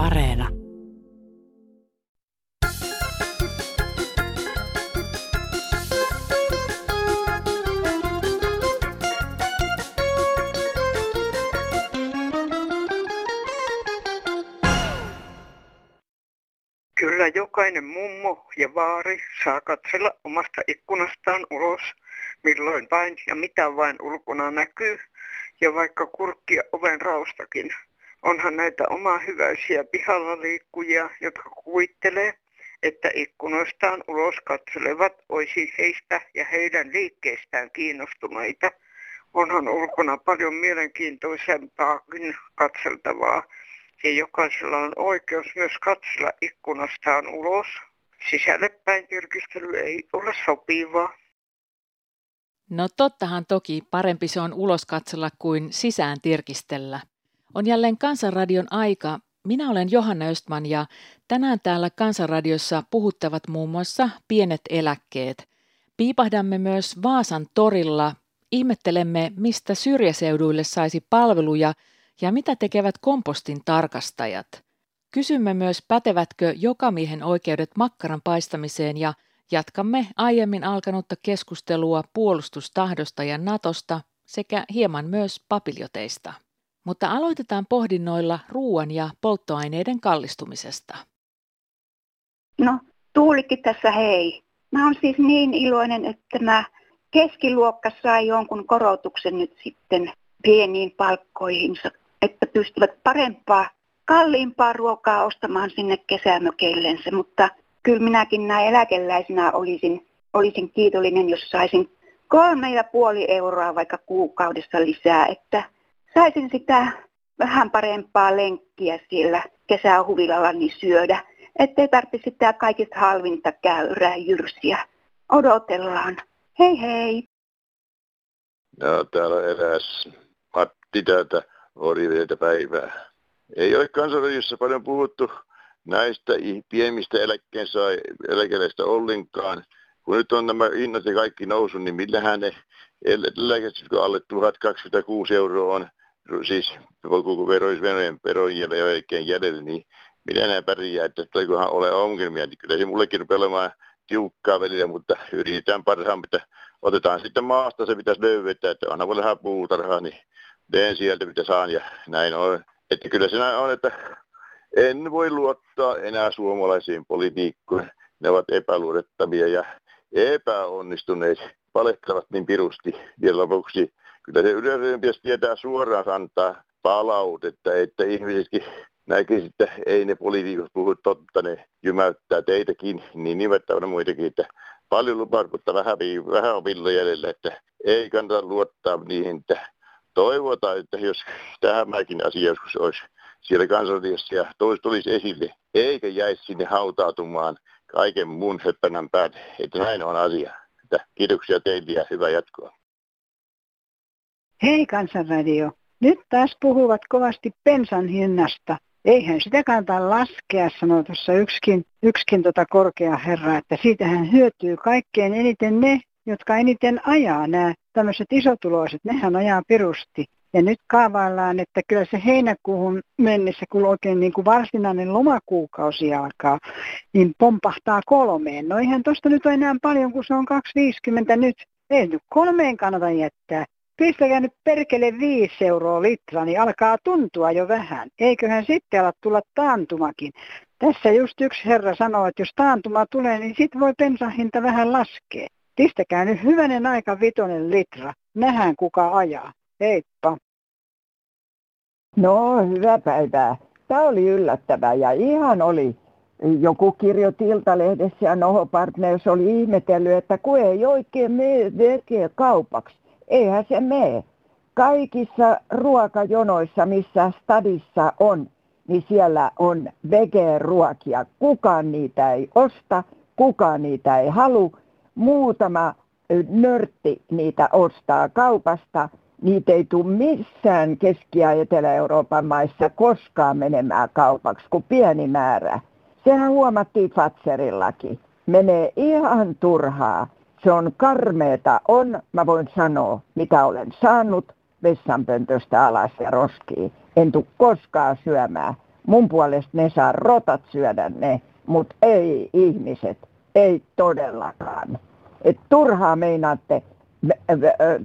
Areena. Kyllä jokainen mummo ja vaari saa katsella omasta ikkunastaan ulos, milloin vain ja mitä vain ulkona näkyy, ja vaikka kurkkia oven raustakin. Onhan näitä oma hyväisiä pihalla liikkujia, jotka kuvittelee, että ikkunoistaan ulos katselevat olisi heistä ja heidän liikkeestään kiinnostuneita. Onhan ulkona paljon mielenkiintoisempaakin katseltavaa, ja jokaisella on oikeus myös katsella ikkunastaan ulos. Sisälle päin tyrkistely ei ole sopivaa. No tottahan toki parempi se on ulos katsella kuin sisään tirkistellä. On jälleen Kansanradion aika. Minä olen Johanna Östman ja tänään täällä Kansanradiossa puhuttavat muun muassa pienet eläkkeet. Piipahdamme myös Vaasan torilla. Ihmettelemme, mistä syrjäseuduille saisi palveluja ja mitä tekevät kompostin tarkastajat. Kysymme myös, pätevätkö jokamiehen oikeudet makkaran paistamiseen ja jatkamme aiemmin alkanutta keskustelua puolustustahdosta ja Natosta sekä hieman myös papiljoteista. Mutta aloitetaan pohdinnoilla ruoan ja polttoaineiden kallistumisesta. No, Tuulikki tässä hei. Mä oon siis niin iloinen, että mä keskiluokka sai jonkun korotuksen nyt sitten pieniin palkkoihinsa, että pystyvät parempaa, kalliimpaa ruokaa ostamaan sinne kesämökeillensä, mutta kyllä minäkin näin eläkeläisenä olisin, olisin kiitollinen, jos saisin kolme ja puoli euroa vaikka kuukaudessa lisää, että saisin sitä vähän parempaa lenkkiä siellä kesähuvilalla niin syödä, ettei tarvitse sitä kaikista halvinta käyrää jyrsiä. Odotellaan. Hei hei! No, täällä eräs Matti täältä Oriveiltä päivää. Ei ole kansanradiossa paljon puhuttu näistä pienistä eläkeläistä ollenkaan. Kun nyt on nämä hinnat ja kaikki nousu, niin millähän ne eläkeläiset, kun alle 1026 euroa on siis koko verojen, verojen ja jälkeen jäljellä, niin minä näen pärjää, että tuleekohan ole ongelmia, niin kyllä se mullekin rupeaa olemaan tiukkaa välillä, mutta yritetään parhaan, että otetaan sitten maasta se pitäisi löydetä, että onhan voi vähän puutarhaa, niin teen sieltä mitä saan ja näin on. Että kyllä se näin on, että en voi luottaa enää suomalaisiin politiikkoihin. Ne ovat epäluotettavia ja epäonnistuneet, valehtelevat niin pirusti vielä lopuksi kyllä se pitäisi tietää suoraan antaa palautetta, että ihmisetkin näkisi, että ei ne poliitikot puhu totta, ne jymäyttää teitäkin, niin nimettävänä muitakin, että paljon lupaa, mutta vähän, vähän on villo jäljellä, että ei kannata luottaa niihin, että toivotaan, että jos tämäkin asia joskus olisi siellä kansallisesti ja tois tulisi esille, eikä jäisi sinne hautautumaan kaiken muun höppänän päälle, että näin on asia. Että kiitoksia teille ja hyvää jatkoa. Hei Kansanradio. Nyt taas puhuvat kovasti pensan hinnasta. Eihän sitä kannata laskea, sanoo tuossa yksikin, yksikin tota korkea herra, että siitähän hyötyy kaikkein eniten ne, jotka eniten ajaa. Nämä tämmöiset isotuloiset, nehän ajaa pirusti. Ja nyt kaavaillaan, että kyllä se heinäkuuhun mennessä, kun oikein niin kuin varsinainen lomakuukausi alkaa, niin pompahtaa kolmeen. No eihän tuosta nyt ole enää paljon, kun se on 2,50 nyt. Ei nyt kolmeen kannata jättää pistäkää nyt perkele 5 euroa litra, niin alkaa tuntua jo vähän. Eiköhän sitten ala tulla taantumakin. Tässä just yksi herra sanoo, että jos taantuma tulee, niin sitten voi bensahinta vähän laskea. Pistäkää nyt hyvänen aika vitonen litra. Nähdään kuka ajaa. Heippa. No, hyvää päivää. Tämä oli yllättävää ja ihan oli. Joku kirjoitti Iltalehdessä ja Noho Partners oli ihmetellyt, että kun ei oikein mene kaupaksi eihän se mene. Kaikissa ruokajonoissa, missä stadissa on, niin siellä on vege-ruokia. Kukaan niitä ei osta, kukaan niitä ei halu. Muutama nörtti niitä ostaa kaupasta. Niitä ei tule missään Keski- ja Etelä-Euroopan maissa koskaan menemään kaupaksi kuin pieni määrä. Sehän huomattiin Fatserillakin. Menee ihan turhaa. Se on karmeeta. On, mä voin sanoa, mitä olen saanut vessanpöntöstä alas ja roskiin. En tule koskaan syömään. Mun puolesta ne saa rotat syödä ne, mutta ei ihmiset, ei todellakaan. Et turhaa meinaatte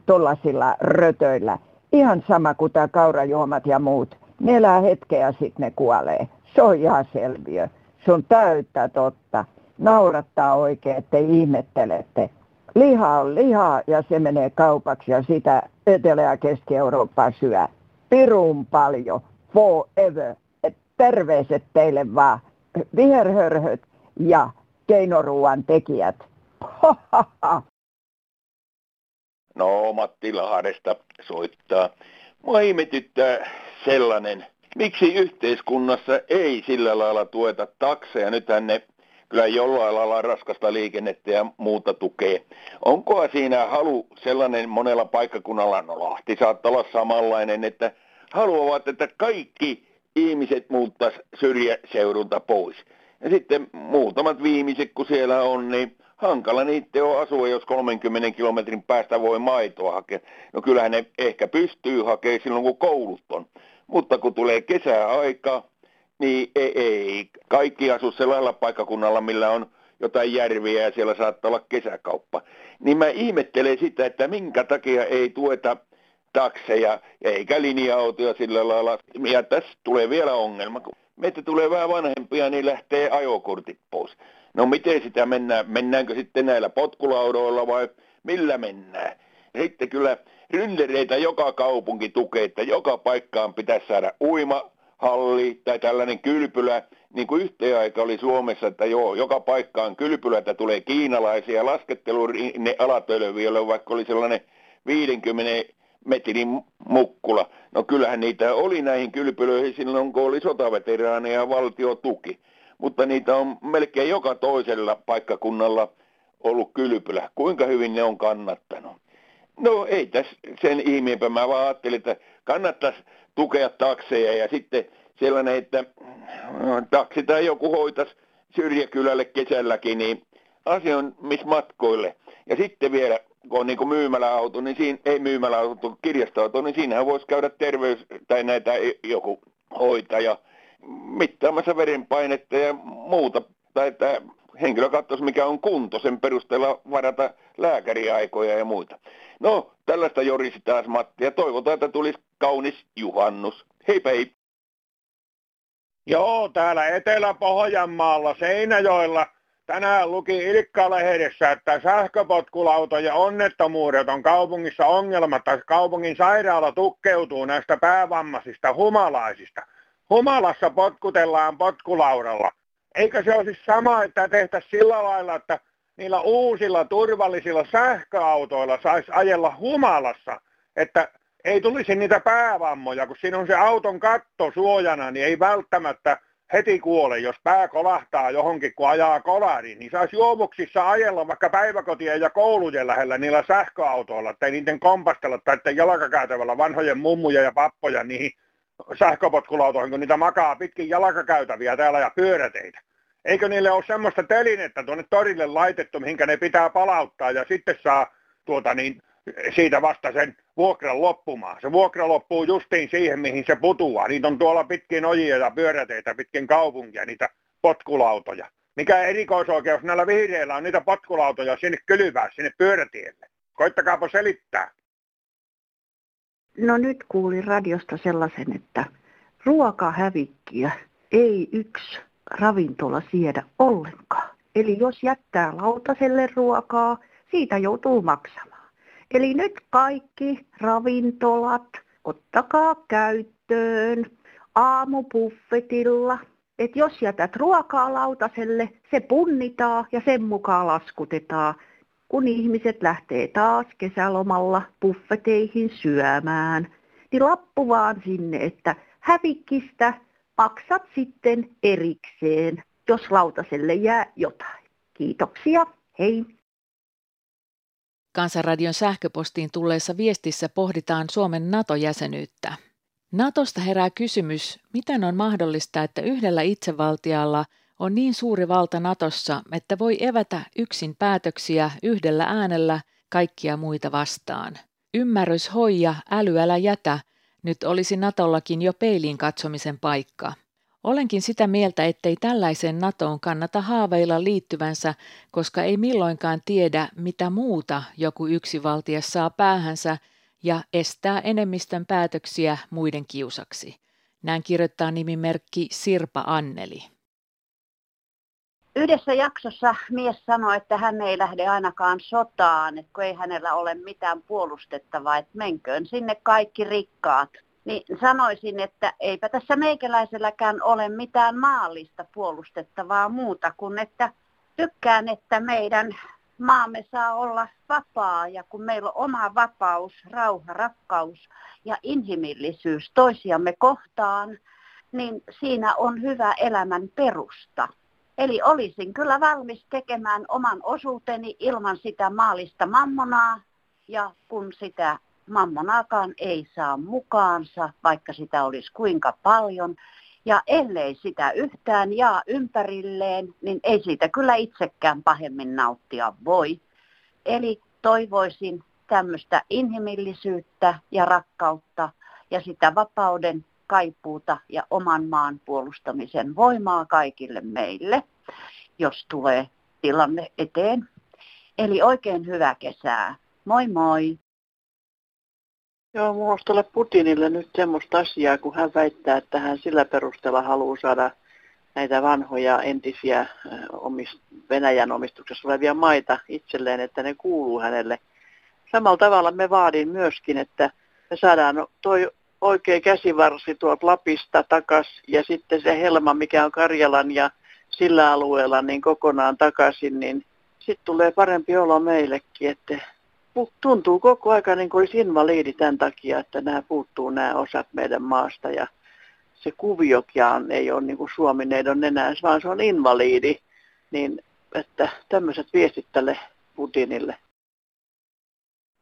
tuollaisilla rötöillä. Ihan sama kuin tämä kaurajuomat ja muut. Ne elää hetkeä ja sitten ne kuolee. Se on ihan selviö. Se on täyttä totta. Naurattaa oikein, että ihmettelette. Liha on lihaa ja se menee kaupaksi ja sitä Etelä- ja Keski-Eurooppa syö. Pirun paljon. Forever. Et terveiset teille vaan. Viherhörhöt ja keinoruuan tekijät. No Matti Lahdesta soittaa. Mua ihmetyttää sellainen, miksi yhteiskunnassa ei sillä lailla tueta takseja. Nythän ne kyllä jollain lailla raskasta liikennettä ja muuta tukee. Onko siinä halu sellainen monella paikkakunnalla, no Lahti saattaa olla samanlainen, että haluavat, että kaikki ihmiset muuttaisi syrjäseudulta pois. Ja sitten muutamat viimeiset, kun siellä on, niin hankala niitä on asua, jos 30 kilometrin päästä voi maitoa hakea. No kyllähän ne ehkä pystyy hakemaan silloin, kun koulut on. Mutta kun tulee kesäaika, niin ei, ei. Kaikki asu sellaisella paikkakunnalla, millä on jotain järviä ja siellä saattaa olla kesäkauppa. Niin mä ihmettelen sitä, että minkä takia ei tueta takseja eikä linja-autoja sillä lailla. Ja tässä tulee vielä ongelma. Kun meitä tulee vähän vanhempia, niin lähtee ajokortit pois. No miten sitä mennään? Mennäänkö sitten näillä potkulaudoilla vai millä mennään? Sitten kyllä ryndereitä joka kaupunki tukee, että joka paikkaan pitäisi saada uimahalli tai tällainen kylpylä, niin kuin yhteen aika oli Suomessa, että joo, joka paikkaan kylpylätä tulee kiinalaisia laskettelu ne alatölviölle, vaikka oli sellainen 50 metrin mukkula. No kyllähän niitä oli näihin kylpylöihin silloin, kun oli sotaveteraaneja ja valtio tuki mutta niitä on melkein joka toisella paikkakunnalla ollut kylpylä. Kuinka hyvin ne on kannattanut? No ei tässä sen ihmeempää. Mä vaan ajattelin, että kannattaisi tukea takseja ja sitten sellainen, että taksi tai joku hoitaisi syrjäkylälle kesälläkin, niin asia on missä matkoille. Ja sitten vielä, kun on niin myymäläauto, niin siinä, ei myymäläauto, kirjastoauto, niin siinähän voisi käydä terveys tai näitä joku hoitaja – mittaamassa verenpainetta ja muuta, tai että henkilö katsoisi mikä on kunto, sen perusteella varata lääkäriaikoja ja muita. No, tällaista jorisi taas Matti, ja toivotaan, että tulisi kaunis juhannus. Hei hei! Joo, täällä Etelä-Pohjanmaalla Seinäjoella tänään luki Ilkka-lehdessä, että sähköpotkulautojen onnettomuudet on kaupungissa ongelma, tai kaupungin sairaala tukkeutuu näistä päävammaisista humalaisista – humalassa potkutellaan potkulaudalla. Eikö se ole siis sama, että tehtäisiin sillä lailla, että niillä uusilla turvallisilla sähköautoilla saisi ajella humalassa, että ei tulisi niitä päävammoja, kun siinä on se auton katto suojana, niin ei välttämättä heti kuole, jos pää kolahtaa johonkin, kun ajaa kolariin, niin saisi juovuksissa ajella vaikka päiväkotien ja koulujen lähellä niillä sähköautoilla, ei niiden kompastella tai jalkakäytävällä vanhojen mummuja ja pappoja niihin sähköpotkulautoihin, kun niitä makaa pitkin jalkakäytäviä täällä ja pyöräteitä. Eikö niille ole semmoista telinettä tuonne torille laitettu, mihinkä ne pitää palauttaa ja sitten saa tuota niin, siitä vasta sen vuokran loppumaan. Se vuokra loppuu justiin siihen, mihin se putuaa. Niitä on tuolla pitkin ojia ja pyöräteitä pitkin kaupunkia, niitä potkulautoja. Mikä erikoisoikeus näillä vihreillä on niitä potkulautoja sinne kylvää, sinne pyörätielle? Koittakaapa selittää. No nyt kuulin radiosta sellaisen, että ruokahävikkiä ei yksi ravintola siedä ollenkaan. Eli jos jättää lautaselle ruokaa, siitä joutuu maksamaan. Eli nyt kaikki ravintolat ottakaa käyttöön aamupuffetilla. että jos jätät ruokaa lautaselle, se punnitaan ja sen mukaan laskutetaan kun ihmiset lähtee taas kesälomalla buffeteihin syömään, niin lappu vaan sinne, että hävikkistä maksat sitten erikseen, jos lautaselle jää jotain. Kiitoksia, hei! Kansanradion sähköpostiin tulleessa viestissä pohditaan Suomen NATO-jäsenyyttä. Natosta herää kysymys, miten on mahdollista, että yhdellä itsevaltialla – on niin suuri valta Natossa, että voi evätä yksin päätöksiä yhdellä äänellä kaikkia muita vastaan. Ymmärrys hoija, äly älä jätä, nyt olisi Natollakin jo peiliin katsomisen paikka. Olenkin sitä mieltä, ettei tällaiseen NATOon kannata haaveilla liittyvänsä, koska ei milloinkaan tiedä, mitä muuta joku yksivaltias saa päähänsä ja estää enemmistön päätöksiä muiden kiusaksi. Näin kirjoittaa nimimerkki Sirpa Anneli. Yhdessä jaksossa mies sanoi, että hän ei lähde ainakaan sotaan, että kun ei hänellä ole mitään puolustettavaa, että menköön sinne kaikki rikkaat. Niin sanoisin, että eipä tässä meikäläiselläkään ole mitään maallista puolustettavaa muuta kuin, että tykkään, että meidän maamme saa olla vapaa ja kun meillä on oma vapaus, rauha, rakkaus ja inhimillisyys toisiamme kohtaan, niin siinä on hyvä elämän perusta. Eli olisin kyllä valmis tekemään oman osuuteni ilman sitä maallista mammonaa ja kun sitä mammonaakaan ei saa mukaansa, vaikka sitä olisi kuinka paljon, ja ellei sitä yhtään jaa ympärilleen, niin ei siitä kyllä itsekään pahemmin nauttia voi. Eli toivoisin tämmöistä inhimillisyyttä ja rakkautta ja sitä vapauden kaipuuta ja oman maan puolustamisen voimaa kaikille meille, jos tulee tilanne eteen. Eli oikein hyvää kesää. Moi moi! Joo, minusta ole Putinille nyt semmoista asiaa, kun hän väittää, että hän sillä perusteella haluaa saada näitä vanhoja entisiä omist, Venäjän omistuksessa olevia maita itselleen, että ne kuuluu hänelle. Samalla tavalla me vaadin myöskin, että me saadaan toi oikea käsivarsi tuolta Lapista takas ja sitten se helma, mikä on Karjalan ja sillä alueella niin kokonaan takaisin, niin sitten tulee parempi olo meillekin, että tuntuu koko aika niin kuin olisi invaliidi tämän takia, että nämä puuttuu nämä osat meidän maasta ja se kuviokiaan ei ole niin kuin Suomi-neidon enää, vaan se on invaliidi, niin että tämmöiset viestit tälle Putinille.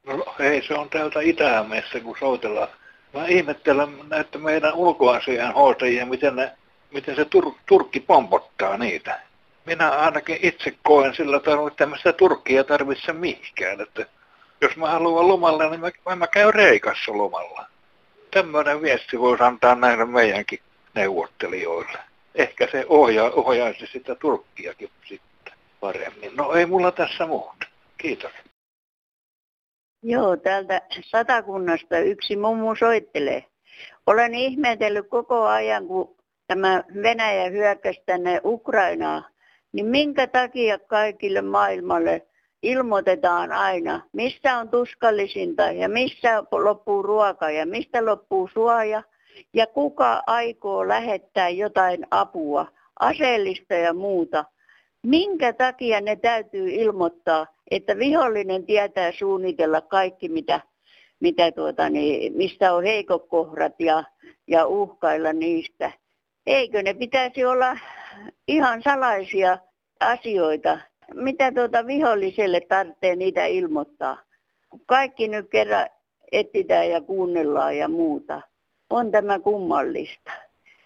No ei, se on täältä itä kun soitellaan. Mä ihmettelen näitä meidän ulkoasian hoitajia, miten, ne, miten se tur, Turkki pompottaa niitä. Minä ainakin itse koen sillä tavalla, että tämmöistä Turkkia tarvitse mihinkään. Että jos mä haluan lomalle, niin mä, mä käyn Reikassa lomalla. Tämmöinen viesti voisi antaa näille meidänkin neuvottelijoille. Ehkä se ohjaa, ohjaisi sitä Turkkiakin sitten paremmin. No ei mulla tässä muuta. Kiitos. Joo, täältä satakunnasta yksi mummu soittelee. Olen ihmetellyt koko ajan, kun tämä Venäjä hyökkäsi tänne Ukrainaan, niin minkä takia kaikille maailmalle ilmoitetaan aina, mistä on tuskallisinta ja missä loppuu ruoka ja mistä loppuu suoja ja kuka aikoo lähettää jotain apua, aseellista ja muuta. Minkä takia ne täytyy ilmoittaa, että vihollinen tietää suunnitella kaikki, mitä, mitä tuota, niin, mistä on heikokohdat ja, ja uhkailla niistä. Eikö ne pitäisi olla ihan salaisia asioita, mitä tuota viholliselle tarvitsee niitä ilmoittaa. Kaikki nyt kerran etsitään ja kuunnellaan ja muuta. On tämä kummallista.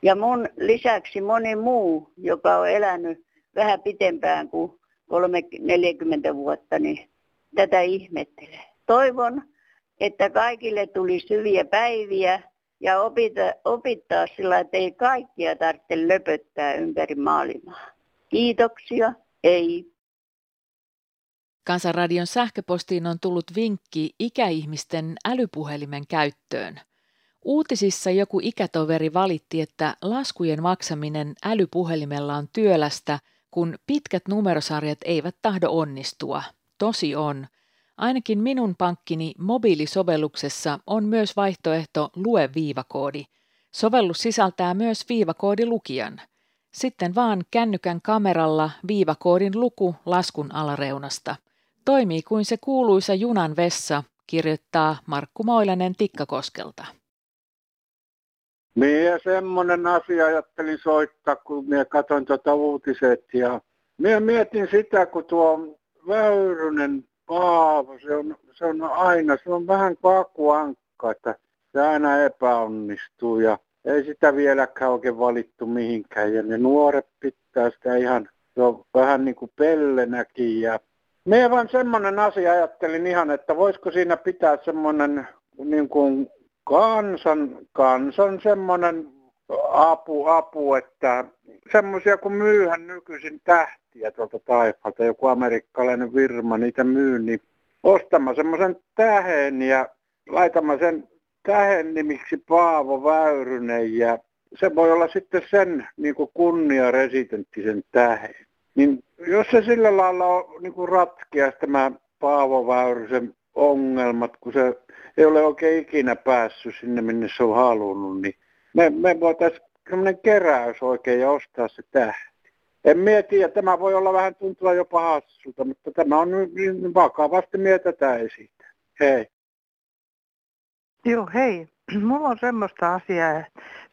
Ja mun lisäksi moni muu, joka on elänyt vähän pitempään kuin 40 vuotta, niin tätä ihmettelee. Toivon, että kaikille tulisi hyviä päiviä ja opita, opittaa sillä, että ei kaikkia tarvitse löpöttää ympäri maailmaa. Kiitoksia, ei. Kansanradion sähköpostiin on tullut vinkki ikäihmisten älypuhelimen käyttöön. Uutisissa joku ikätoveri valitti, että laskujen maksaminen älypuhelimella on työlästä, kun pitkät numerosarjat eivät tahdo onnistua. Tosi on. Ainakin minun pankkini mobiilisovelluksessa on myös vaihtoehto Lue viivakoodi. Sovellus sisältää myös viivakoodilukijan. Sitten vaan kännykän kameralla viivakoodin luku laskun alareunasta – Toimii kuin se kuuluisa junan vessa, kirjoittaa Markku Moilanen Tikkakoskelta. Mie semmonen asia ajattelin soittaa, kun minä katsoin tuota uutiset ja minä mietin sitä, kun tuo Väyrynen Paavo, se on, se on aina, se on vähän kuin akuankka, että se aina epäonnistuu ja ei sitä vieläkään oikein valittu mihinkään ja ne nuoret pitää sitä ihan, se on vähän niin kuin pellenäkin ja me vaan semmoinen asia ajattelin ihan, että voisiko siinä pitää semmoinen niin kuin kansan, kansan semmoinen apu, apu, että semmoisia kun myyhän nykyisin tähtiä tuolta taifalta, joku amerikkalainen firma niitä myy, niin ostamaan semmoisen tähen ja laitamaan sen tähen nimiksi Paavo Väyrynen ja se voi olla sitten sen niin kuin kunniaresidenttisen tähen. Niin jos se sillä lailla on, niin kuin tämä Paavo Väyrysen ongelmat, kun se ei ole oikein ikinä päässyt sinne, minne se on halunnut, niin me, me voitaisiin semmoinen keräys oikein ja ostaa se tähti. En mieti, että tämä voi olla vähän tuntua jopa hassulta, mutta tämä on niin vakavasti mietitään siitä. Hei. Joo, hei. Mulla on semmoista asiaa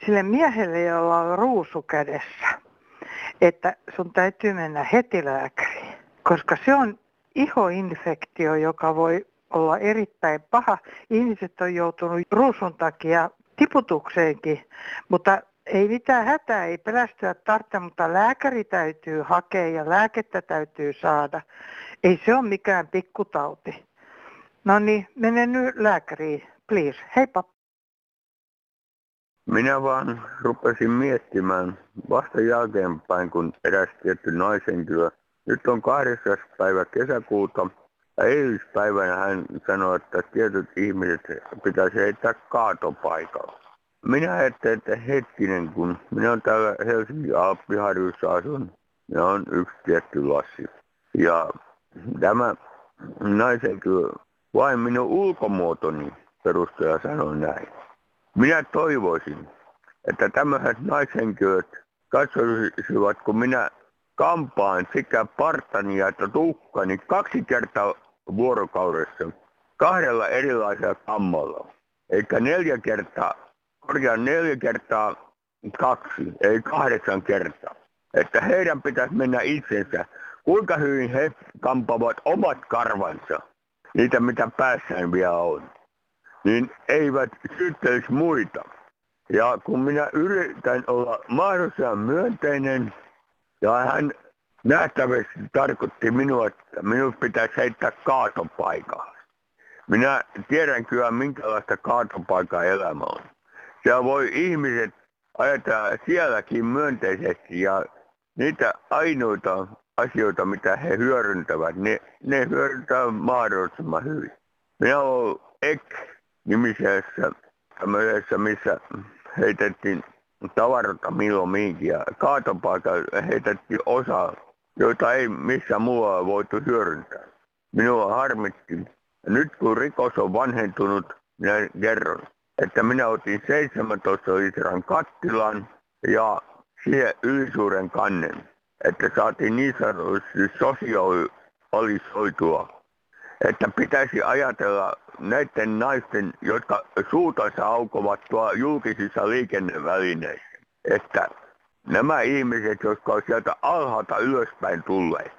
sille miehelle, jolla on ruusu kädessä, että sun täytyy mennä heti lääkäriin, koska se on ihoinfektio, joka voi olla erittäin paha. Ihmiset on joutunut ruusun takia tiputukseenkin, mutta ei mitään hätää, ei pelästyä tarvitse, mutta lääkäri täytyy hakea ja lääkettä täytyy saada. Ei se ole mikään pikkutauti. No niin, mene nyt lääkäriin, please. Heippa. Minä vaan rupesin miettimään vasta jälkeenpäin, kun eräs tietty naisentyö. Nyt on 8. päivä kesäkuuta eilispäivänä hän sanoi, että tietyt ihmiset pitäisi heittää kaatopaikalla. Minä ajattelin, että hetkinen, kun minä olen täällä Helsingin Alppiharjussa asun, ja on yksi tietty lassi. Ja tämä naisentyö vain minun ulkomuotoni perusteella sanoi näin. Minä toivoisin, että tämmöiset naishenkilöt katsoisivat, kun minä kampaan sekä partani että tukkani kaksi kertaa vuorokaudessa kahdella erilaisella kammalla. Eikä neljä kertaa, korjaan neljä kertaa kaksi, ei kahdeksan kertaa. Että heidän pitäisi mennä itsensä, kuinka hyvin he kampavat omat karvansa, niitä mitä päässään vielä on niin eivät syyttelisi muita. Ja kun minä yritän olla mahdollisimman myönteinen, ja hän nähtävästi tarkoitti minua, että minun pitäisi heittää kaatopaikalla. Minä tiedän kyllä, minkälaista kaatopaikaa elämä on. Siellä voi ihmiset ajatella sielläkin myönteisesti ja niitä ainoita asioita, mitä he hyödyntävät, ne, ne hyödyntävät mahdollisimman hyvin. Minä olen ek nimisessä tämmöisessä, missä heitettiin tavarata milloin ja kaatopaikalla heitettiin osa, joita ei missään muualla voitu hyödyntää. Minua harmitti. Ja nyt kun rikos on vanhentunut, minä kerron, että minä otin 17 litran kattilan ja siihen ylisuuren kannen, että saatiin niin sanotusti sosiaalisoitua. Että pitäisi ajatella näiden naisten, jotka suutansa aukovat tuo julkisissa liikennevälineissä, että nämä ihmiset, jotka ovat sieltä alhaalta ylöspäin tulleet,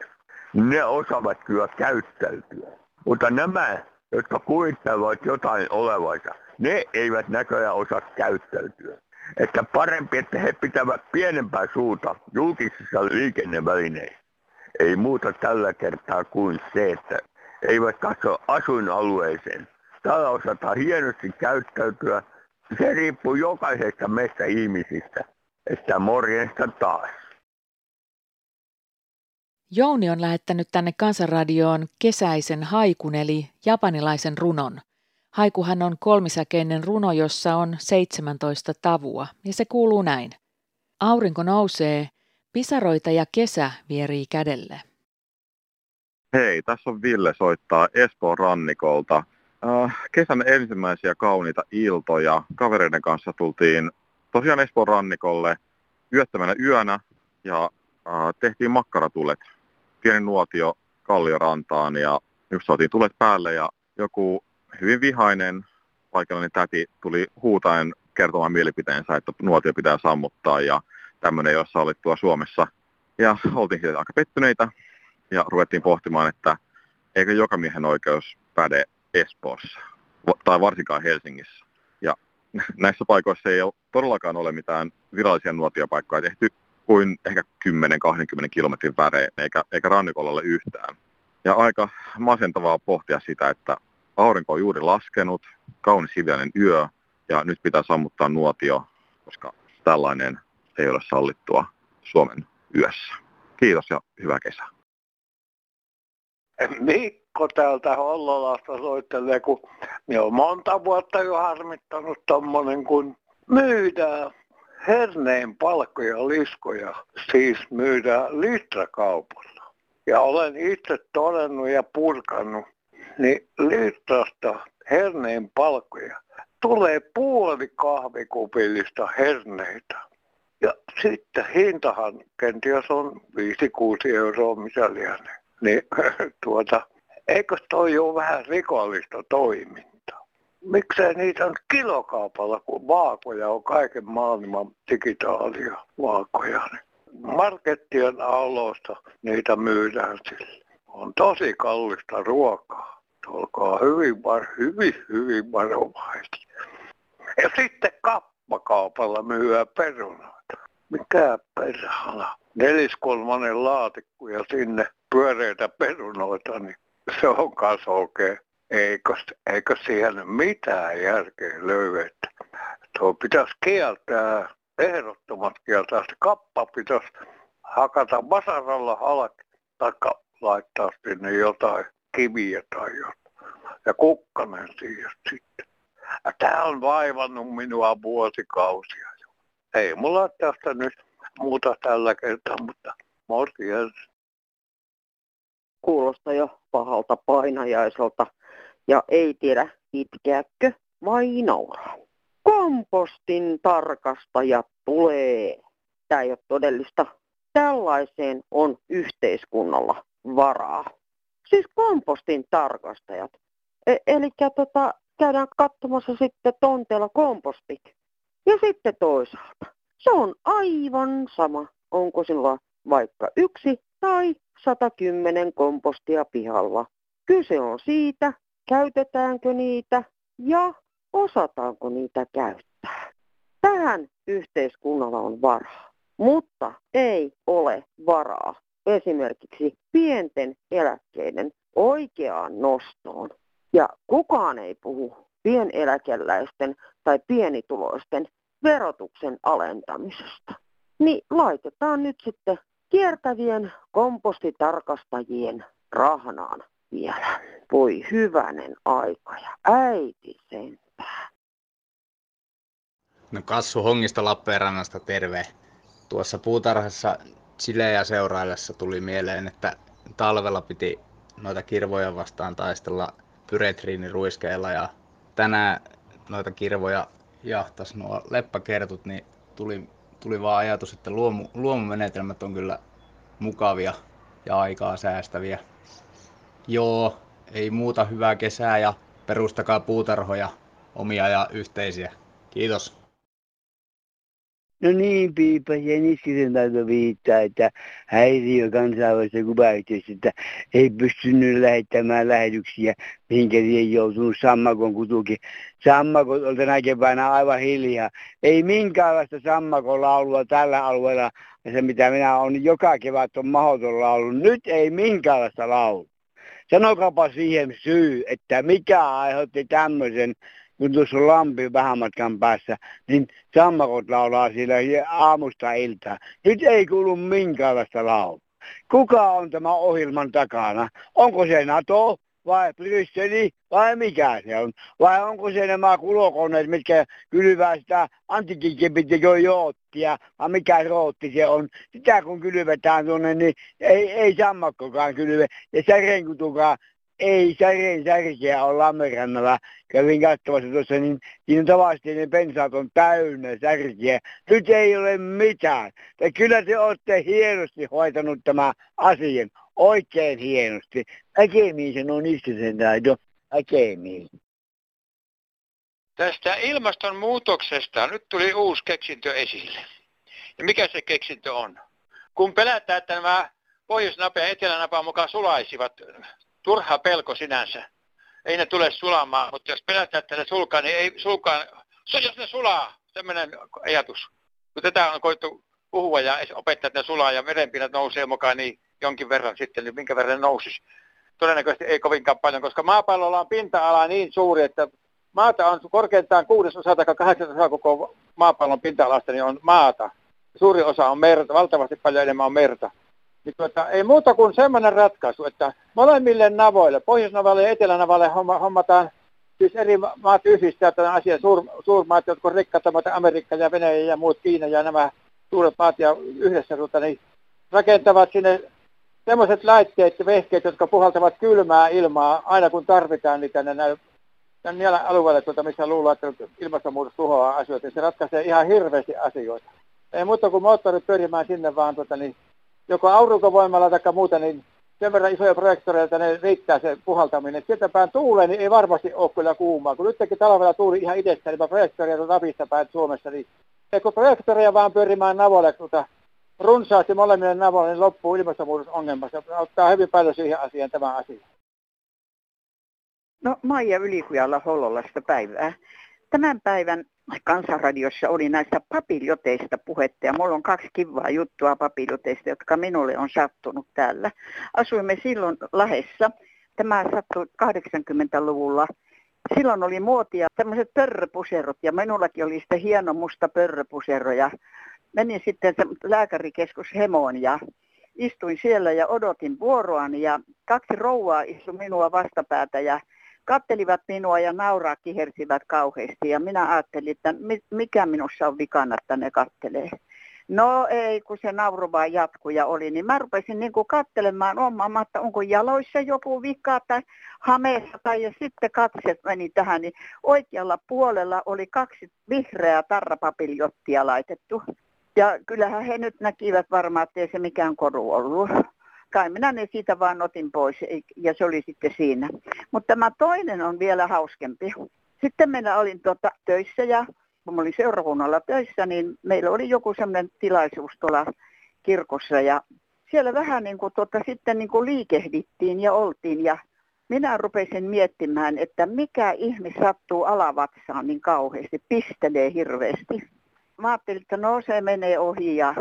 ne osaavat kyllä käyttäytyä. Mutta nämä, jotka kuvittelevat jotain olevansa, ne eivät näköjään osaa käyttäytyä. Että parempi, että he pitävät pienempää suuta julkisissa liikennevälineissä. Ei muuta tällä kertaa kuin se, että eivät katso asuinalueeseen. Täällä osataan hienosti käyttäytyä. Se riippuu jokaisesta meistä ihmisistä. Että morjesta taas. Jouni on lähettänyt tänne Kansanradioon kesäisen haikun eli japanilaisen runon. Haikuhan on kolmisäkeinen runo, jossa on 17 tavua, ja se kuuluu näin. Aurinko nousee, pisaroita ja kesä vierii kädelle. Hei, tässä on Ville soittaa Espoon rannikolta. Äh, kesän ensimmäisiä kauniita iltoja. Kavereiden kanssa tultiin tosiaan Espoon rannikolle yöttämänä yönä ja äh, tehtiin makkaratulet. Pieni nuotio Kalliorantaan ja just saatiin tulet päälle ja joku hyvin vihainen paikallinen täti tuli huutaen kertomaan mielipiteensä, että nuotio pitää sammuttaa ja tämmöinen, jossa oli tuo Suomessa. Ja oltiin siitä aika pettyneitä ja ruvettiin pohtimaan, että eikö joka miehen oikeus päde Espoossa tai varsinkaan Helsingissä. Näissä paikoissa ei ole, todellakaan ole mitään virallisia nuotiopaikkoja tehty kuin ehkä 10-20 kilometrin väreen, eikä, eikä rannikolla ole yhtään. Ja aika masentavaa pohtia sitä, että aurinko on juuri laskenut, kaunis hiljainen yö, ja nyt pitää sammuttaa nuotio, koska tällainen ei ole sallittua Suomen yössä. Kiitos ja hyvää kesää. Mikko täältä Hollolasta soittelee, kun me on monta vuotta jo harmittanut tommonen, kun myydään herneen palkkoja liskoja, siis myydään litrakaupalla. Ja olen itse todennut ja purkanut, niin litrasta herneen palkkoja tulee puoli kahvikupillista herneitä. Ja sitten hintahan kenties on 5-6 euroa, missä lienee. Niin tuota, eikö toi ole vähän rikollista toimintaa? Miksei niitä on kilokaupalla, kun vaakoja on kaiken maailman digitaalia vaakoja. Markettien aloista niitä myydään sille. On tosi kallista ruokaa. Olkaa hyvin, hyvin, hyvin varovaisia. Ja sitten kappakaupalla myyä perunoita. Mikä perhana? Neliskolmannen laatikko ja sinne pyöreitä perunoita, niin se on kanssa oikein. Eikö, eikö siihen mitään järkeä löydetä? Tuo pitäisi kieltää, ehdottomasti kieltää. Se kappa pitäisi hakata vasaralla halki, taikka laittaa sinne jotain kiviä tai jotain. Ja kukkanen siihen sitten. Tämä on vaivannut minua vuosikausia jo. Ei mulla tästä nyt muuta tällä kertaa, mutta morjens. Kuulostaa jo pahalta painajaiselta ja ei tiedä itkeäkö vai nauraa. Kompostin tarkastaja tulee. Tämä ei ole todellista. Tällaiseen on yhteiskunnalla varaa. Siis kompostin tarkastajat. E- eli tota, käydään katsomassa sitten tonteella kompostit. Ja sitten toisaalta, se on aivan sama, onko sillä vaikka yksi tai 110 kompostia pihalla. Kyse on siitä, käytetäänkö niitä ja osataanko niitä käyttää. Tähän yhteiskunnalla on varaa, mutta ei ole varaa esimerkiksi pienten eläkkeiden oikeaan nostoon. Ja kukaan ei puhu pieneläkeläisten tai pienituloisten verotuksen alentamisesta. Niin laitetaan nyt sitten kiertävien kompostitarkastajien rahnaan vielä. Voi hyvänen aika ja äiti sentään. No Kassu Hongista Lappeenrannasta terve. Tuossa puutarhassa silejä seuraillessa tuli mieleen, että talvella piti noita kirvoja vastaan taistella pyretriiniruiskeilla ja tänään noita kirvoja jahtas nuo leppäkertut, niin tuli, tuli vaan ajatus, että luomu, luomumenetelmät on kyllä mukavia ja aikaa säästäviä. Joo, ei muuta hyvää kesää ja perustakaa puutarhoja omia ja yhteisiä. Kiitos. No niin, Piippa Jeniskisen taito viittaa, että häiriö kansainvälistä kuvayhteistyötä ei pystynyt lähettämään lähetyksiä, mihinkä ei joutunut sammakon kutukin. Sammakot on tänä keväänä aivan hiljaa. Ei minkäänlaista sammakon laulua tällä alueella. Ja se mitä minä olen joka kevät on mahdoton laulu. Nyt ei minkäänlaista laulua. Sanokaapa siihen syy, että mikä aiheutti tämmöisen kun tuossa on lampi vähän matkan päässä, niin sammakot laulaa siellä aamusta iltaa. Nyt ei kuulu minkäänlaista laulua. Kuka on tämä ohjelman takana? Onko se NATO vai Brysseli vai mikä se on? Vai onko se nämä kulokoneet, mitkä kylvää sitä antikikipitikö vai mikä rootti se on. Sitä kun kylvetään tuonne, niin ei, ei sammakkokaan kylve ja särenkutukaan ei särjen särkeä ole Lammerannalla. Kävin katsomassa tuossa, niin siinä tavallisesti ne pensaat on täynnä särkeä. Nyt ei ole mitään. Ja kyllä te olette hienosti hoitanut tämä asian. Oikein hienosti. Äkemiin sen on sen taito. Äkemiin. Tästä ilmastonmuutoksesta nyt tuli uusi keksintö esille. Ja mikä se keksintö on? Kun pelätään, että nämä pohjoisnapa ja etelänapa mukaan sulaisivat turha pelko sinänsä. Ei ne tule sulamaan, mutta jos pelätään, että ne sulkaa, niin ei sulkaa. Se, jos ne sulaa, semmoinen ajatus. Kun tätä on koittu puhua ja opettaa, että ne sulaa ja merenpinnat nousee mukaan, niin jonkin verran sitten, niin minkä verran nousisi. Todennäköisesti ei kovinkaan paljon, koska maapallolla on pinta-ala niin suuri, että maata on korkeintaan kuudesosa tai kahdeksasosa koko maapallon pinta-alasta niin on maata. Suuri osa on merta, valtavasti paljon enemmän on merta. Niin tuota, ei muuta kuin semmoinen ratkaisu, että molemmille navoille, Pohjoisnavalle ja Etelänavalle hommataan siis eri maat yhdistää tämän asian, suur, suurmaat, jotka rikkaat, Amerikka ja Venäjä ja muut, Kiina ja nämä suuret maat ja yhdessä tuota, niin rakentavat sinne sellaiset laitteet ja vehkeet, jotka puhaltavat kylmää ilmaa aina kun tarvitaan niitä tänne niillä alueilla, tuota, missä luullaan, että ilmastonmuutos tuhoaa asioita, se ratkaisee ihan hirveästi asioita. Ei muuta kuin moottorit pyörimään sinne vaan tuota, niin joko aurinkovoimalla tai muuta, niin sen verran isoja projektoreja, että ne riittää se puhaltaminen. Sieltä päin tuulee, niin ei varmasti ole kyllä kuumaa. Kun nytkin talvella tuuli ihan itse, niin projektoreja on Lapista päin Suomessa, niin kun projektoreja vaan pyörimään navoille tuota, runsaasti molemmille navoille, niin loppuu ilmastonmuutosongelmasta. Ottaa hyvin paljon siihen asiaan tämä asia. No Maija Ylikujalla Hollolasta päivää. Tämän päivän Kansanradiossa oli näistä papiljoteista puhetta ja mulla on kaksi kivaa juttua papiljoteista, jotka minulle on sattunut täällä. Asuimme silloin Lahessa. Tämä sattui 80-luvulla. Silloin oli muotia tämmöiset pörröpuserot ja minullakin oli sitten hieno musta pörröpusero ja menin sitten lääkärikeskus Hemoon ja istuin siellä ja odotin vuoroani ja kaksi rouvaa istui minua vastapäätä ja kattelivat minua ja nauraa kihersivät kauheasti. Ja minä ajattelin, että mikä minussa on vikana, että ne kattelee. No ei, kun se nauru vaan jatkuu ja oli, niin mä rupesin niin kuin kattelemaan omaa, että onko jaloissa joku vika tai hameessa tai ja sitten katset meni tähän, niin oikealla puolella oli kaksi vihreää tarrapapiljottia laitettu. Ja kyllähän he nyt näkivät varmaan, että ei se mikään koru ollut kai minä ne siitä vaan otin pois ja se oli sitten siinä. Mutta tämä toinen on vielä hauskempi. Sitten minä olin tuota töissä ja kun olin seurakunnalla töissä, niin meillä oli joku sellainen tilaisuus tuolla kirkossa ja siellä vähän niin kuin tuota, sitten niin kuin liikehdittiin ja oltiin ja minä rupesin miettimään, että mikä ihmis sattuu alavatsaan niin kauheasti, pistelee hirveästi. Mä ajattelin, että no se menee ohi ja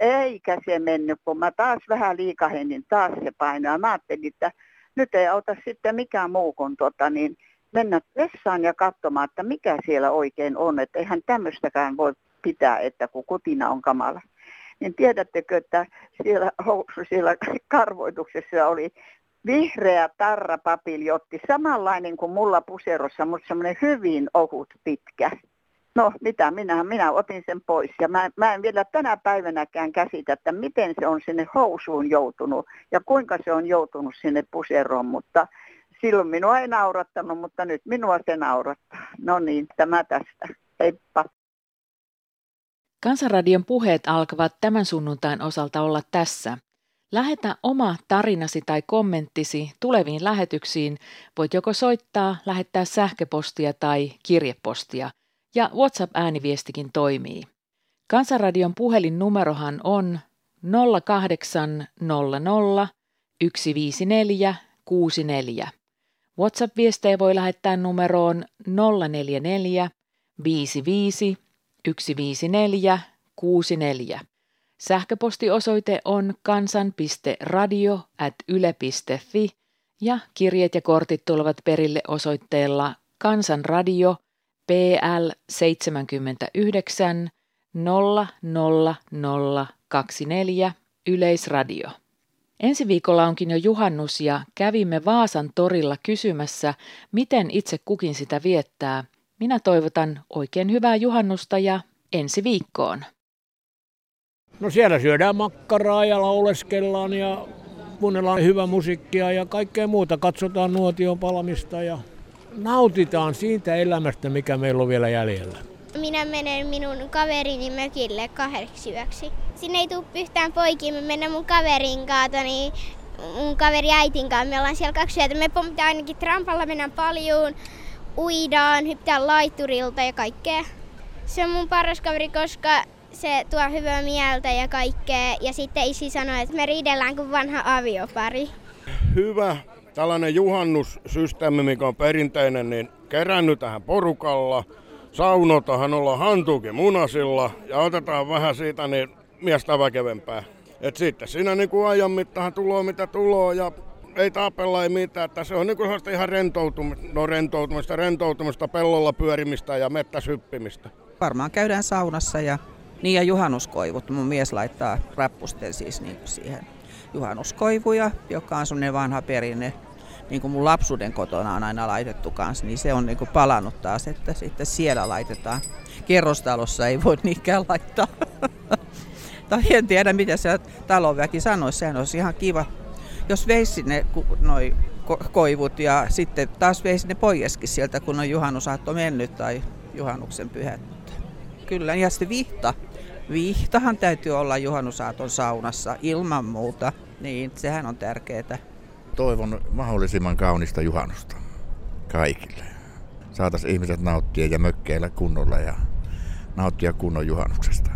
eikä se mennyt, kun mä taas vähän liikahin, niin taas se painaa. Mä ajattelin, että nyt ei auta sitten mikään muu kuin tota, niin mennä vessaan ja katsomaan, että mikä siellä oikein on. Että eihän tämmöistäkään voi pitää, että kun kutina on kamala. Niin tiedättekö, että siellä, siellä karvoituksessa oli vihreä tarrapapiljotti, samanlainen kuin mulla puserossa, mutta semmoinen hyvin ohut pitkä. No mitä, minä, minä otin sen pois ja mä, mä en vielä tänä päivänäkään käsitä, että miten se on sinne housuun joutunut ja kuinka se on joutunut sinne puseroon, mutta silloin minua ei naurattanut, mutta nyt minua se naurattaa. No niin, tämä tästä. Heippa. Kansanradion puheet alkavat tämän sunnuntain osalta olla tässä. Lähetä oma tarinasi tai kommenttisi tuleviin lähetyksiin. Voit joko soittaa, lähettää sähköpostia tai kirjepostia – ja WhatsApp-ääniviestikin toimii. Kansanradion puhelinnumerohan on 0800 154 64. WhatsApp-viestejä voi lähettää numeroon 044 55 154 64. Sähköpostiosoite on kansan.radio at yle.fi ja kirjeet ja kortit tulevat perille osoitteella Kansanradio – PL 79 00024 Yleisradio. Ensi viikolla onkin jo juhannus ja kävimme Vaasan torilla kysymässä, miten itse kukin sitä viettää. Minä toivotan oikein hyvää juhannusta ja ensi viikkoon. No siellä syödään makkaraa ja lauleskellaan ja kuunnellaan hyvää musiikkia ja kaikkea muuta. Katsotaan nuotion palamista ja nautitaan siitä elämästä, mikä meillä on vielä jäljellä. Minä menen minun kaverini mökille kahdeksi yöksi. Sinne ei tule yhtään poikia, me mennään mun kaverin kaata, niin mun kaveri äitin kanssa. Me ollaan siellä kaksi yötä. Me pommitaan ainakin trampalla, mennään paljon, uidaan, hyppitään laiturilta ja kaikkea. Se on mun paras kaveri, koska se tuo hyvää mieltä ja kaikkea. Ja sitten isi sanoi, että me riidellään kuin vanha aviopari. Hyvä tällainen juhannussysteemi, mikä on perinteinen, niin kerännyt tähän porukalla. Saunotahan olla hantuukin munasilla ja otetaan vähän siitä niin miestä väkevempää. Et sitten siinä niin kuin ajan mittaan tuloa mitä tuloa ja ei tapella ei mitään, että se on niin kuin ihan rentoutumista, no rentoutumista, rentoutumista, pellolla pyörimistä ja mettäsyppimistä. Varmaan käydään saunassa ja niin ja juhannuskoivut. Mun mies laittaa rappusten siis niin siihen juhannuskoivuja, joka on semmoinen vanha perinne. Niin kuin mun lapsuuden kotona on aina laitettu kanssa, niin se on niin kuin palannut taas, että sitten siellä laitetaan. Kerrostalossa ei voi niinkään laittaa. tai en tiedä, mitä se talonväki sanoisi, sehän olisi ihan kiva. Jos veisi sinne noin koivut ja sitten taas veisi ne poieskin sieltä, kun on juhannusaatto mennyt tai juhannuksen pyhät. Kyllä, ja sitten vihta. Vihtahan täytyy olla juhannusaaton saunassa ilman muuta, niin sehän on tärkeää. Toivon mahdollisimman kaunista juhannusta kaikille. Saataisiin ihmiset nauttia ja mökkeillä kunnolla ja nauttia kunnon juhannuksesta.